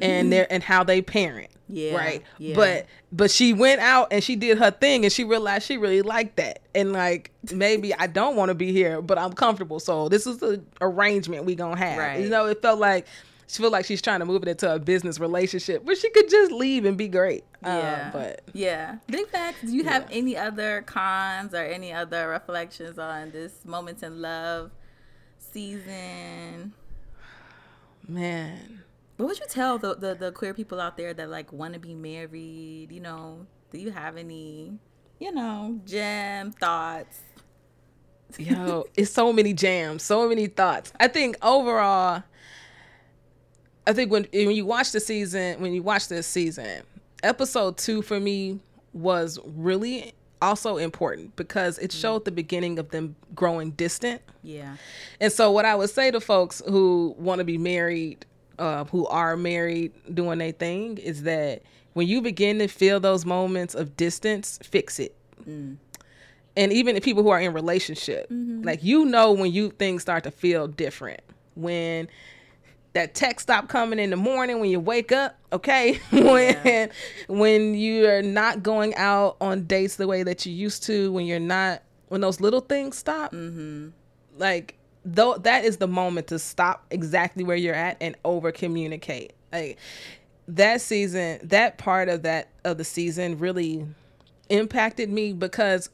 and their and how they parent. Yeah, Right. yeah. But but she went out and she did her thing, and she realized she really liked that, and like maybe I don't want to be here, but I'm comfortable. So this is the arrangement we gonna have. Right. You know, it felt like. She felt like she's trying to move it into a business relationship, but she could just leave and be great. Uh, Yeah. but yeah. Big facts. Do you have any other cons or any other reflections on this Moments in Love season? man, What would you tell the, the, the queer people out there that like want to be married? You know, do you have any, you know, gem thoughts? Yo, it's so many jams, so many thoughts. I think overall, I think when when you watch the season, when you watch this season, episode two for me was really also important because it showed the beginning of them growing distant. Yeah. And so, what I would say to folks who want to be married, uh, who are married doing their thing, is that when you begin to feel those moments of distance, fix it. And even the people who are in relationship, like you know when you things start to feel different when that text stop coming in the morning when you wake up okay when when you're not going out on dates the way that you used to when you're not when those little things stop mm-hmm. like though that is the moment to stop exactly where you're at and over communicate like that season that part of that of the season really impacted me because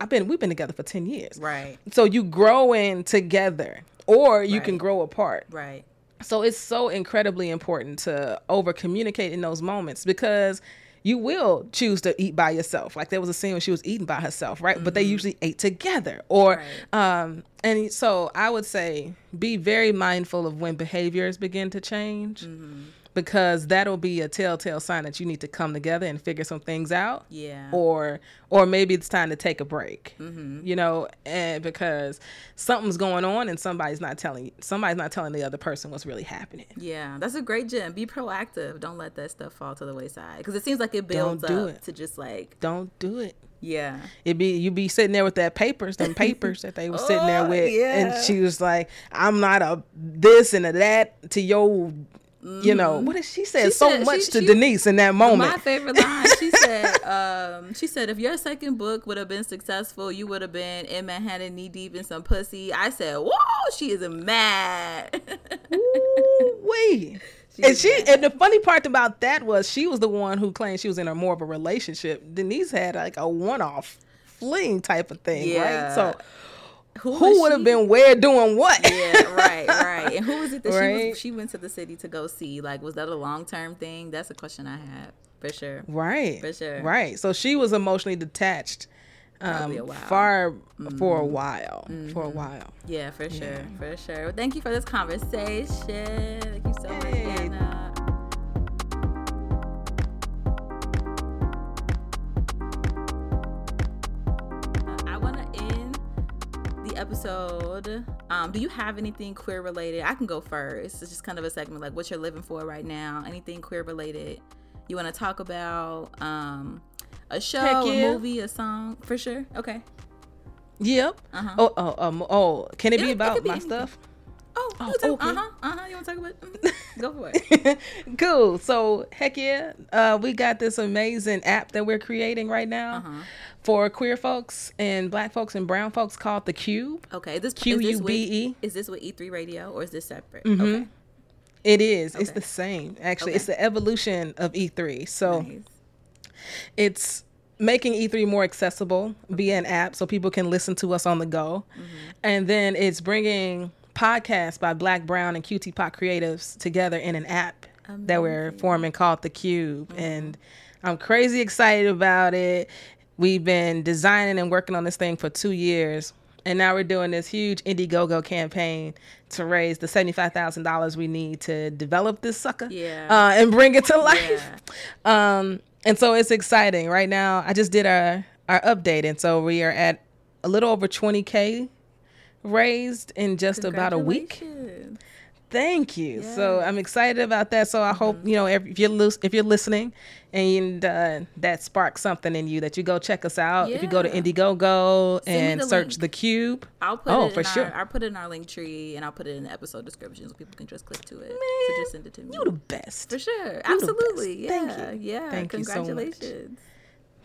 i've been we've been together for 10 years Right. so you grow in together or you can grow apart Right. So it's so incredibly important to over communicate in those moments because you will choose to eat by yourself. Like there was a scene where she was eating by herself, right? But they usually ate together. Or um and so I would say be very mindful of when behaviors begin to change. Because that'll be a telltale sign that you need to come together and figure some things out Yeah. or or maybe it's time to take a break mm-hmm. you know and because something's going on and somebody's not telling somebody's not telling the other person what's really happening Yeah, that's a great gem. Be proactive. Don't let that stuff fall to the wayside because it seems like it builds do up it. to just like don't do it yeah, it be you be sitting there with that papers them papers that they were sitting there Oh, with yeah. and she was like i'm not a this and a that to your you know what did she say Mm-hmm. She so said- much she- to she- denise in that moment My favorite line. She said, um, "She said if your second book would have been successful, you would have been in Manhattan, knee deep in some pussy." I said, "Whoa, she is mad." Wee. She And she bad. and the funny part about that was she was the one who claimed she was in a more of a relationship. Denise had like a one off fling type of thing, Yeah. right? So was who would have been where doing what? Yeah, right, right. And who was it that she was, she went to the city to go see? Like, was that a long term thing? That's a question I have for sure. Right. For sure. Right. So she was emotionally detached um, a while. Mm-hmm. far for a while. For a while. Yeah, for sure, for sure. Well, thank you for this conversation. Thank you so much, Hey. Anna. Episode. Um, do you have anything queer related? I can go first. It's just kind of a segment like what you're living for right now. Anything queer related you want to talk about? Um, a show, Heck yeah. a movie, a song, for sure. Okay. Yep. Uh-huh. Oh, oh, um, oh, can it It- be about be my anything. stuff? Oh, Oh, okay. uh huh, uh huh. You want to talk about? mm, Go for it. cool. So heck yeah, uh, we got this amazing app that we're creating right now Uh-huh. for queer folks and black folks and brown folks called the Qube. Okay, is this Q is this with- B E. Is this with E3 Radio or is this separate? Mhm. Okay, It is. It's the same. Actually, Okay. it's the evolution of E3. So nice. it's making E3 more accessible via an app so people can listen to us on the go. Mm-hmm. And then it's bringing podcasts by Black, Brown, and QTPOC creatives together in an app Amazing. that we're forming called The Qube. Mm-hmm. And I'm crazy excited about it. We've been designing and working on this thing for two years. And now we're doing this huge Indiegogo campaign to raise the $75,000 we need to develop this sucker yeah. uh, and bring it to life. Yeah. Um, and so it's exciting. Right now, I just did our, our update. And so we are at a little over 20K raised in just about a week. Thank you. Yeah. So I'm excited about that. So I mm-hmm. hope you know if you're lo- if you're listening and uh, that sparks something in you that you go check us out. Yeah. If you go to Indiegogo and search link. the Qube, I'll put oh, it for sure. Our, I'll put it in our link tree and I'll put it in the episode description so people can just click to it. Man, so just send it to me. You the best for sure. You Absolutely. Yeah. Thank you. Yeah. Thank Congratulations. you so much.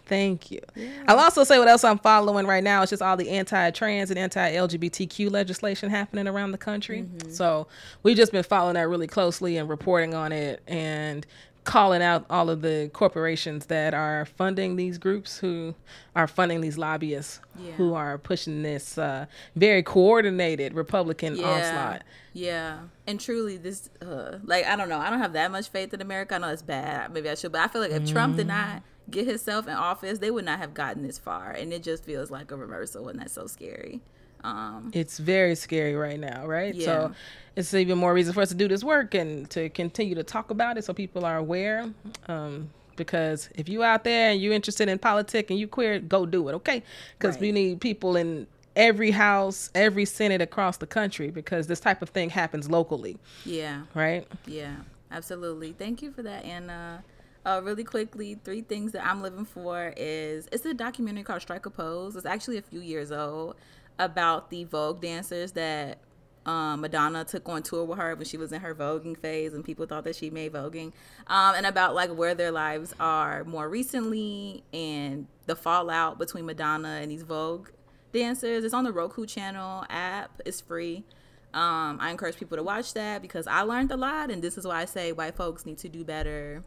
Thank you. Yeah. I'll also say what else I'm following right now. It's just all the anti-trans and anti-LGBTQ legislation happening around the country. Mm-hmm. So we've just been following that really closely and reporting on it and calling out all of the corporations that are funding these groups who are funding these lobbyists yeah. who are pushing this uh, very coordinated Republican yeah. onslaught. Yeah, and truly, this uh, like I don't know. I don't have that much faith in America. I know it's bad. Maybe I should, but I feel like if mm. Trump did not get himself in office, they would not have gotten this far. And it just feels like a reversal, and that's so scary. Um, it's very scary right now, right? Yeah. So it's even more reason for us to do this work and to continue to talk about it so people are aware. Um, because if you out there and you're interested in politics and you queer, go do it, okay? Because right. we need people in every house, every senate across the country because this type of thing happens locally. Yeah. Right? Yeah, absolutely. Thank you for that, Anna. Uh, really quickly, three things that I'm living for is it's a documentary called Strike a Pose. It's actually a few years old about the Vogue dancers that um, Madonna took on tour with her when she was in her voguing phase, and people thought that she made voguing, um, and about like where their lives are more recently and the fallout between Madonna and these Vogue dancers. It's on the Roku channel app. It's free. Um, I encourage people to watch that because I learned a lot, and this is why I say white folks need to do better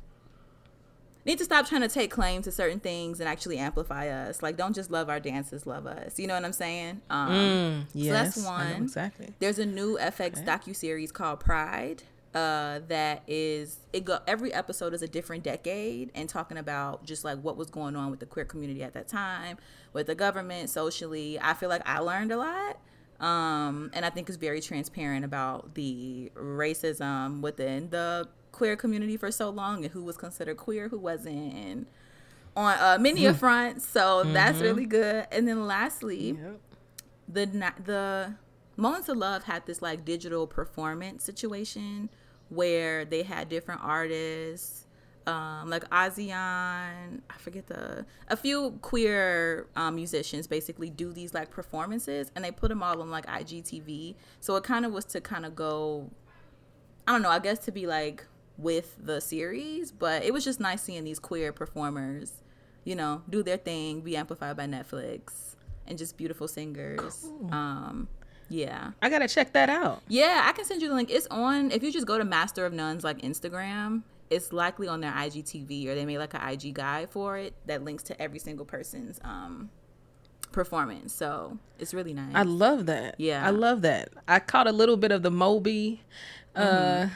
need to stop trying to take claim to certain things and actually amplify us. Like, don't just love our dances, love us. You know what I'm saying? Um, mm, yes, so that's one. exactly. There's a new FX okay. docu series called Pride. Uh, that is it go every episode is a different decade and talking about just like what was going on with the queer community at that time with the government socially i feel like i learned a lot um, and i think it's very transparent about the racism within the queer community for so long and who was considered queer, who wasn't, and on uh, many a front. So mm-hmm. that's really good. And then lastly, yep. the the Moments of Love had this like digital performance situation where they had different artists. Um, like Asiahn, I forget the a few queer um, musicians basically do these like performances and they put them all on like IGTV. So it kind of was to kind of go, I don't know, I guess to be like with the series, but it was just nice seeing these queer performers, you know, do their thing, be amplified by Netflix, and just beautiful singers. Cool. Um, yeah. I gotta check that out. Yeah, I can send you the link. It's on if you just go to Master of None like Instagram, it's likely on their IGTV or they made like an IG guide for it that links to every single person's um performance. So it's really nice. I love that. Yeah. I love that. I caught a little bit of the Moby uh mm-hmm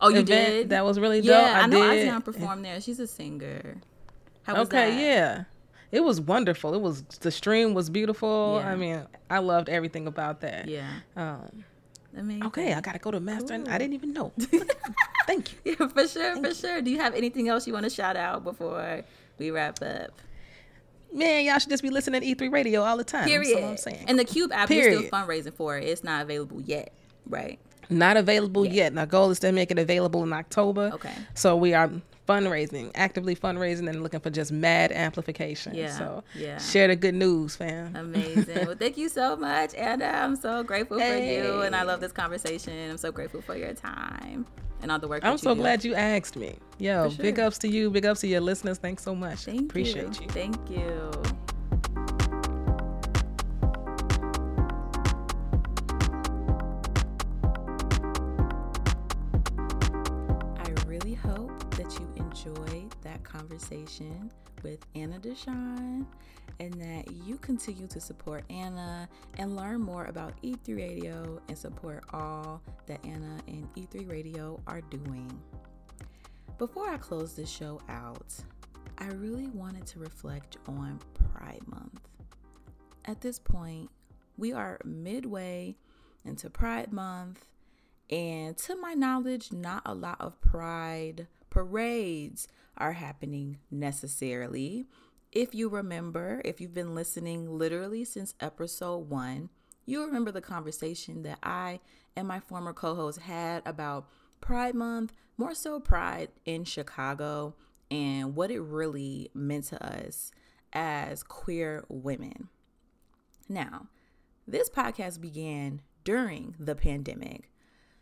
Oh, you did? That was really dope. Yeah, I, I know Asiahn performed there. She's a singer. How was okay, that? yeah. It was wonderful. It was the stream was beautiful. Yeah. I mean, I loved everything about that. Yeah. Um, Amazing. Okay, I gotta go to master. Cool. I didn't even know. Thank you. Yeah, for sure, Thank for you. sure. Do you have anything else you want to shout out before we wrap up? Man, y'all should just be listening to E3 Radio all the time. Period. That's what I'm saying. And the Qube app is still fundraising for it. It's not available yet, right? Not available yet. And our goal is to make it available in October. Okay. So we are fundraising, actively fundraising, and looking for just mad amplification. Yeah. So yeah. share the good news, fam. Amazing. well, thank you so much, Anna. I'm so grateful hey. for you, and I love this conversation. I'm so grateful for your time and all the work. I'm so do. glad you asked me. Yo, sure. big ups to you. Big ups to your listeners. Thanks so much. Thank Appreciate you. you. Thank you. Conversation with Anna Deshawn and that you continue to support Anna and learn more about E3 Radio and support all that Anna and E3 Radio are doing. Before I close this show out, I really wanted to reflect on Pride Month. At this point, we are midway into Pride Month, and to my knowledge, not a lot of Pride parades are happening necessarily. If you remember, if you've been listening literally since episode one, you remember the conversation that I and my former co host had about Pride Month, more so Pride in Chicago, and what it really meant to us as queer women. Now, this podcast began during the pandemic.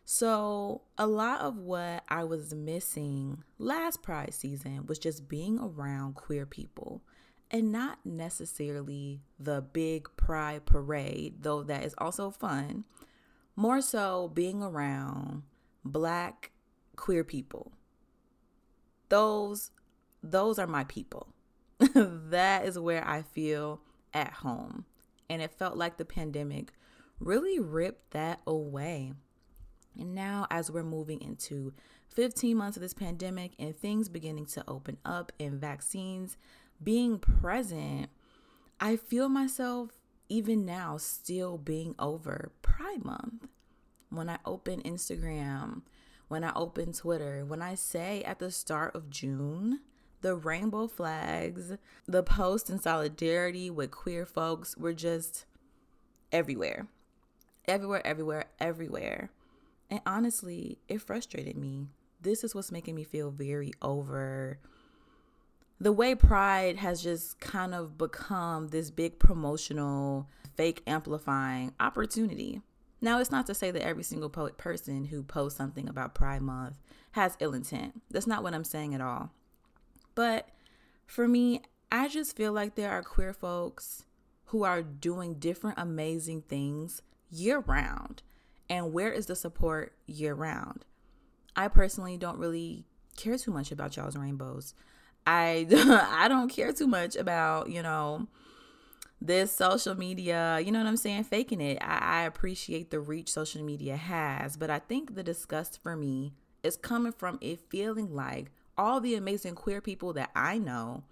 So, a lot of what I was missing last Pride season was just being around queer people and not necessarily the big Pride parade, though that is also fun. More so being around black queer people. Those those are my people. that is where I feel at home. And it felt like the pandemic really ripped that away. And now, as we're moving into 15 months of this pandemic and things beginning to open up and vaccines being present, I feel myself even now still being over Pride Month. When I open Instagram, when I open Twitter, when I say at the start of June, the rainbow flags, the post in solidarity with queer folks were just everywhere. Everywhere, everywhere, everywhere. And honestly, it frustrated me. This is what's making me feel very over. The way Pride has just kind of become this big promotional, fake amplifying opportunity. Now, it's not to say that every single poet person who posts something about Pride Month has ill intent. That's not what I'm saying at all. But for me, I just feel like there are queer folks who are doing different amazing things year round. And where is the support year round? I personally don't really care too much about y'all's rainbows. I I don't care too much about, you know, this social media, you know what I'm saying, faking it. I, I appreciate the reach social media has, but I think the disgust for me is coming from it feeling like all the amazing queer people that I know,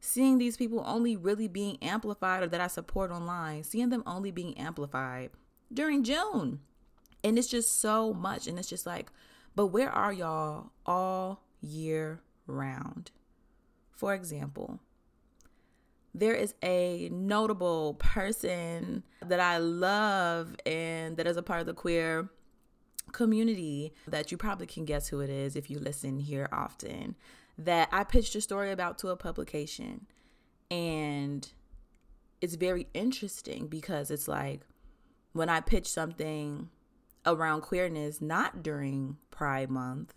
seeing these people only really being amplified or that I support online, seeing them only being amplified during June. And it's just so much. And it's just like, but where are y'all all year round? For example, there is a notable person that I love and that is a part of the queer community that you probably can guess who it is if you listen here often that I pitched a story about to a publication. And it's very interesting because it's like when I pitch something around queerness, not during Pride Month,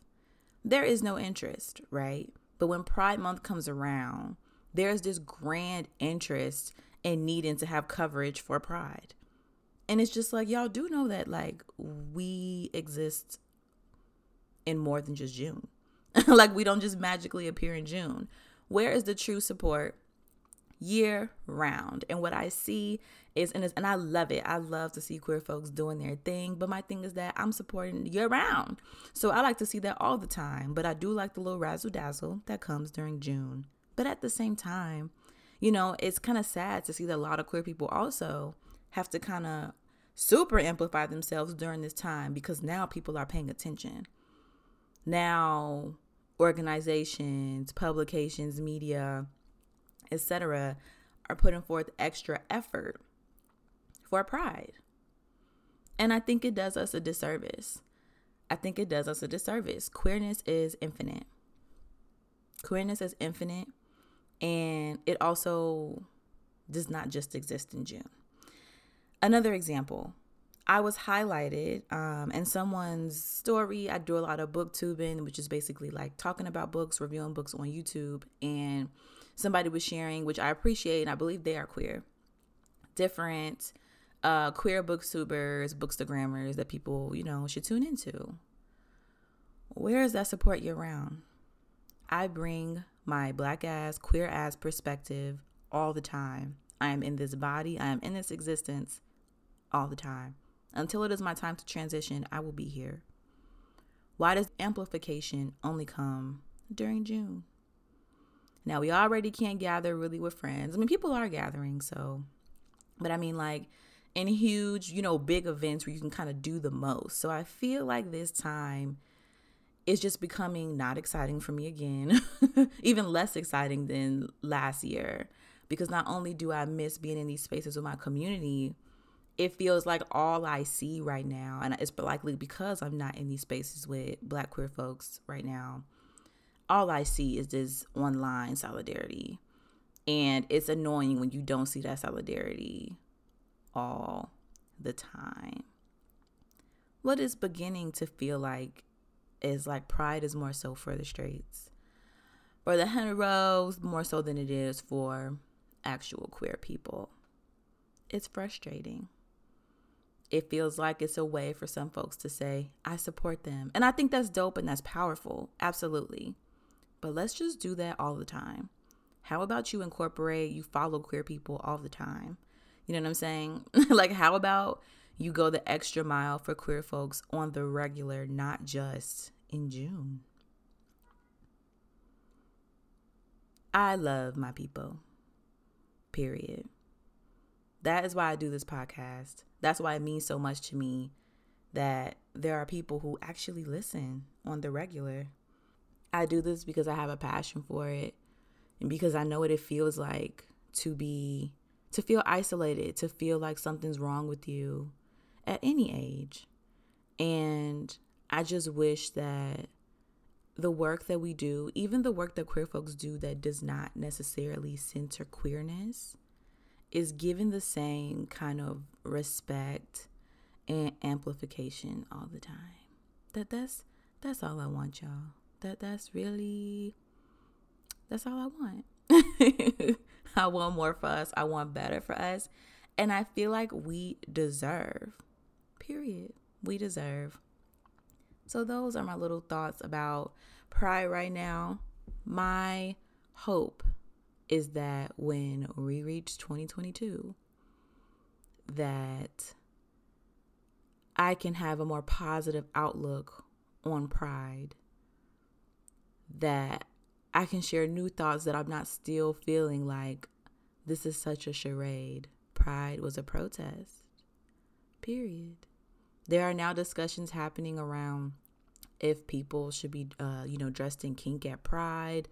there is no interest, right? But when Pride Month comes around, there's this grand interest in needing to have coverage for Pride. And it's just like, y'all do know that, like, we exist in more than just June. like, we don't just magically appear in June. Where is the true support year round? And what I see is, and, and I love it. I love to see queer folks doing their thing. But my thing is that I'm supporting year round. So I like to see that all the time. But I do like the little razzle dazzle that comes during June. But at the same time, you know, it's kind of sad to see that a lot of queer people also have to kind of super amplify themselves during this time because now people are paying attention. Now, organizations, publications, media, etc., are putting forth extra effort for pride. And I think it does us a disservice. I think it does us a disservice. Queerness is infinite. Queerness is infinite, and it also does not just exist in June. Another example, I was highlighted um, in someone's story. I do a lot of booktubing, which is basically like talking about books, reviewing books on YouTube. And somebody was sharing, which I appreciate, and I believe they are queer, different uh, queer booktubers, bookstagrammers that people, you know, should tune into. Where is that support year round? I bring my black ass, queer ass perspective all the time. I am in this body, I am in this existence all the time. Until it is my time to transition, I will be here. Why does amplification only come during June? Now, we already can't gather really with friends. I mean, people are gathering, so, but I mean, like, in huge, you know, big events where you can kind of do the most. So I feel like this time is just becoming not exciting for me again, even less exciting than last year. Because not only do I miss being in these spaces with my community, it feels like all I see right now, and it's likely because I'm not in these spaces with black queer folks right now, all I see is this online solidarity. And it's annoying when you don't see that solidarity all the time. What is beginning to feel like is like pride is more so for the straights. For the heteros, more so than it is for actual queer people. It's frustrating. It feels like it's a way for some folks to say, I support them. And I think that's dope and that's powerful. Absolutely. But let's just do that all the time. How about you incorporate, you follow queer people all the time? You know what I'm saying? like, how about you go the extra mile for queer folks on the regular, not just in June? I love my people, period. That is why I do this podcast. That's why it means so much to me that there are people who actually listen on the regular. I do this because I have a passion for it and because I know what it feels like to be to feel isolated, to feel like something's wrong with you at any age. And I just wish that the work that we do, even the work that queer folks do that does not necessarily center queerness, is given the same kind of respect and amplification all the time. That that's that's all I want, y'all. That that's really that's all I want. I want more for us. I want better for us. And I feel like we deserve, period. We deserve. So, those are my little thoughts about pride right now. My hope is that when we reach 2022, that I can have a more positive outlook on pride. That I can share new thoughts that I'm not still feeling like this is such a charade. Pride was a protest. Period. There are now discussions happening around if people should be, uh, you know, dressed in kink at Pride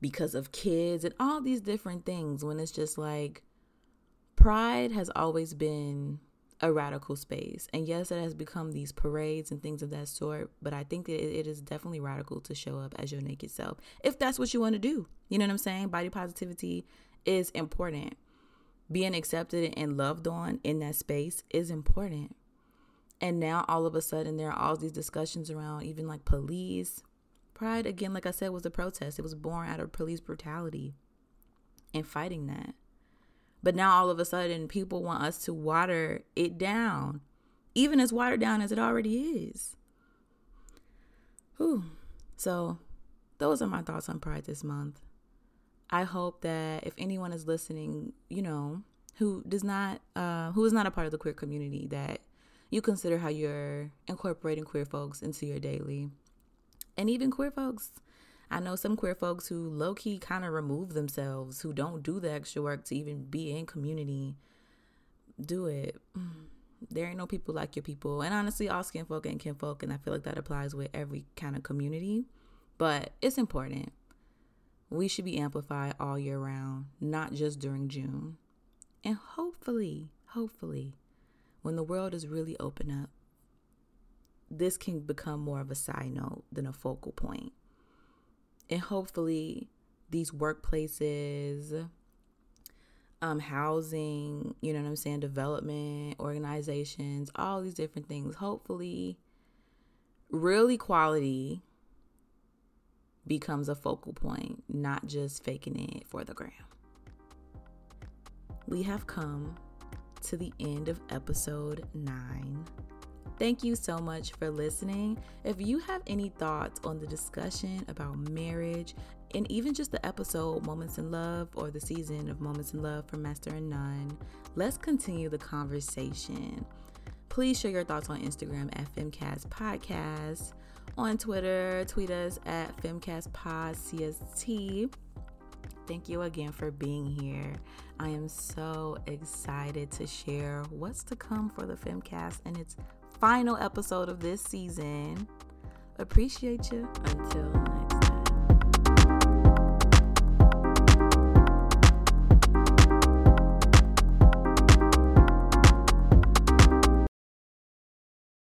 because of kids and all these different things. When it's just like, Pride has always been a radical space. And yes, it has become these parades and things of that sort, but I think that it is definitely radical to show up as your naked self if that's what you want to do. You know what I'm saying? Body positivity is important. Being accepted and loved on in that space is important. And now all of a sudden there are all these discussions around even like police. Pride, again, like I said, was a protest. It was born out of police brutality and fighting that. But now all of a sudden, people want us to water it down, even as watered down as it already is. Whew. So, those are my thoughts on Pride this month. I hope that if anyone is listening, you know, who does not, uh, who is not a part of the queer community, that you consider how you're incorporating queer folks into your daily, and even queer folks I know some queer folks who low key kind of remove themselves, who don't do the extra work to even be in community. Do it. Mm-hmm. There ain't no people like your people. And honestly, all skin folk and kin folk. And I feel like that applies with every kind of community. But it's important. We should be amplified all year round, not just during June. And hopefully, hopefully, when the world is really open up, this can become more of a side note than a focal point and hopefully these workplaces um, housing, you know what I'm saying, development, organizations, all these different things. Hopefully, real equality becomes a focal point, not just faking it for the gram. We have come to the end of episode nine. Thank you so much for listening. If you have any thoughts on the discussion about marriage and even just the episode Moments in Love or the season of Moments in Love from Master and None. Let's continue the conversation. Please share your thoughts on Instagram at Femmecast Podcast. On Twitter, tweet us at FemmecastPodcst. Thank you again for being here. I am so excited to share what's to come for the Femcast and its final episode of this season. Appreciate you. Until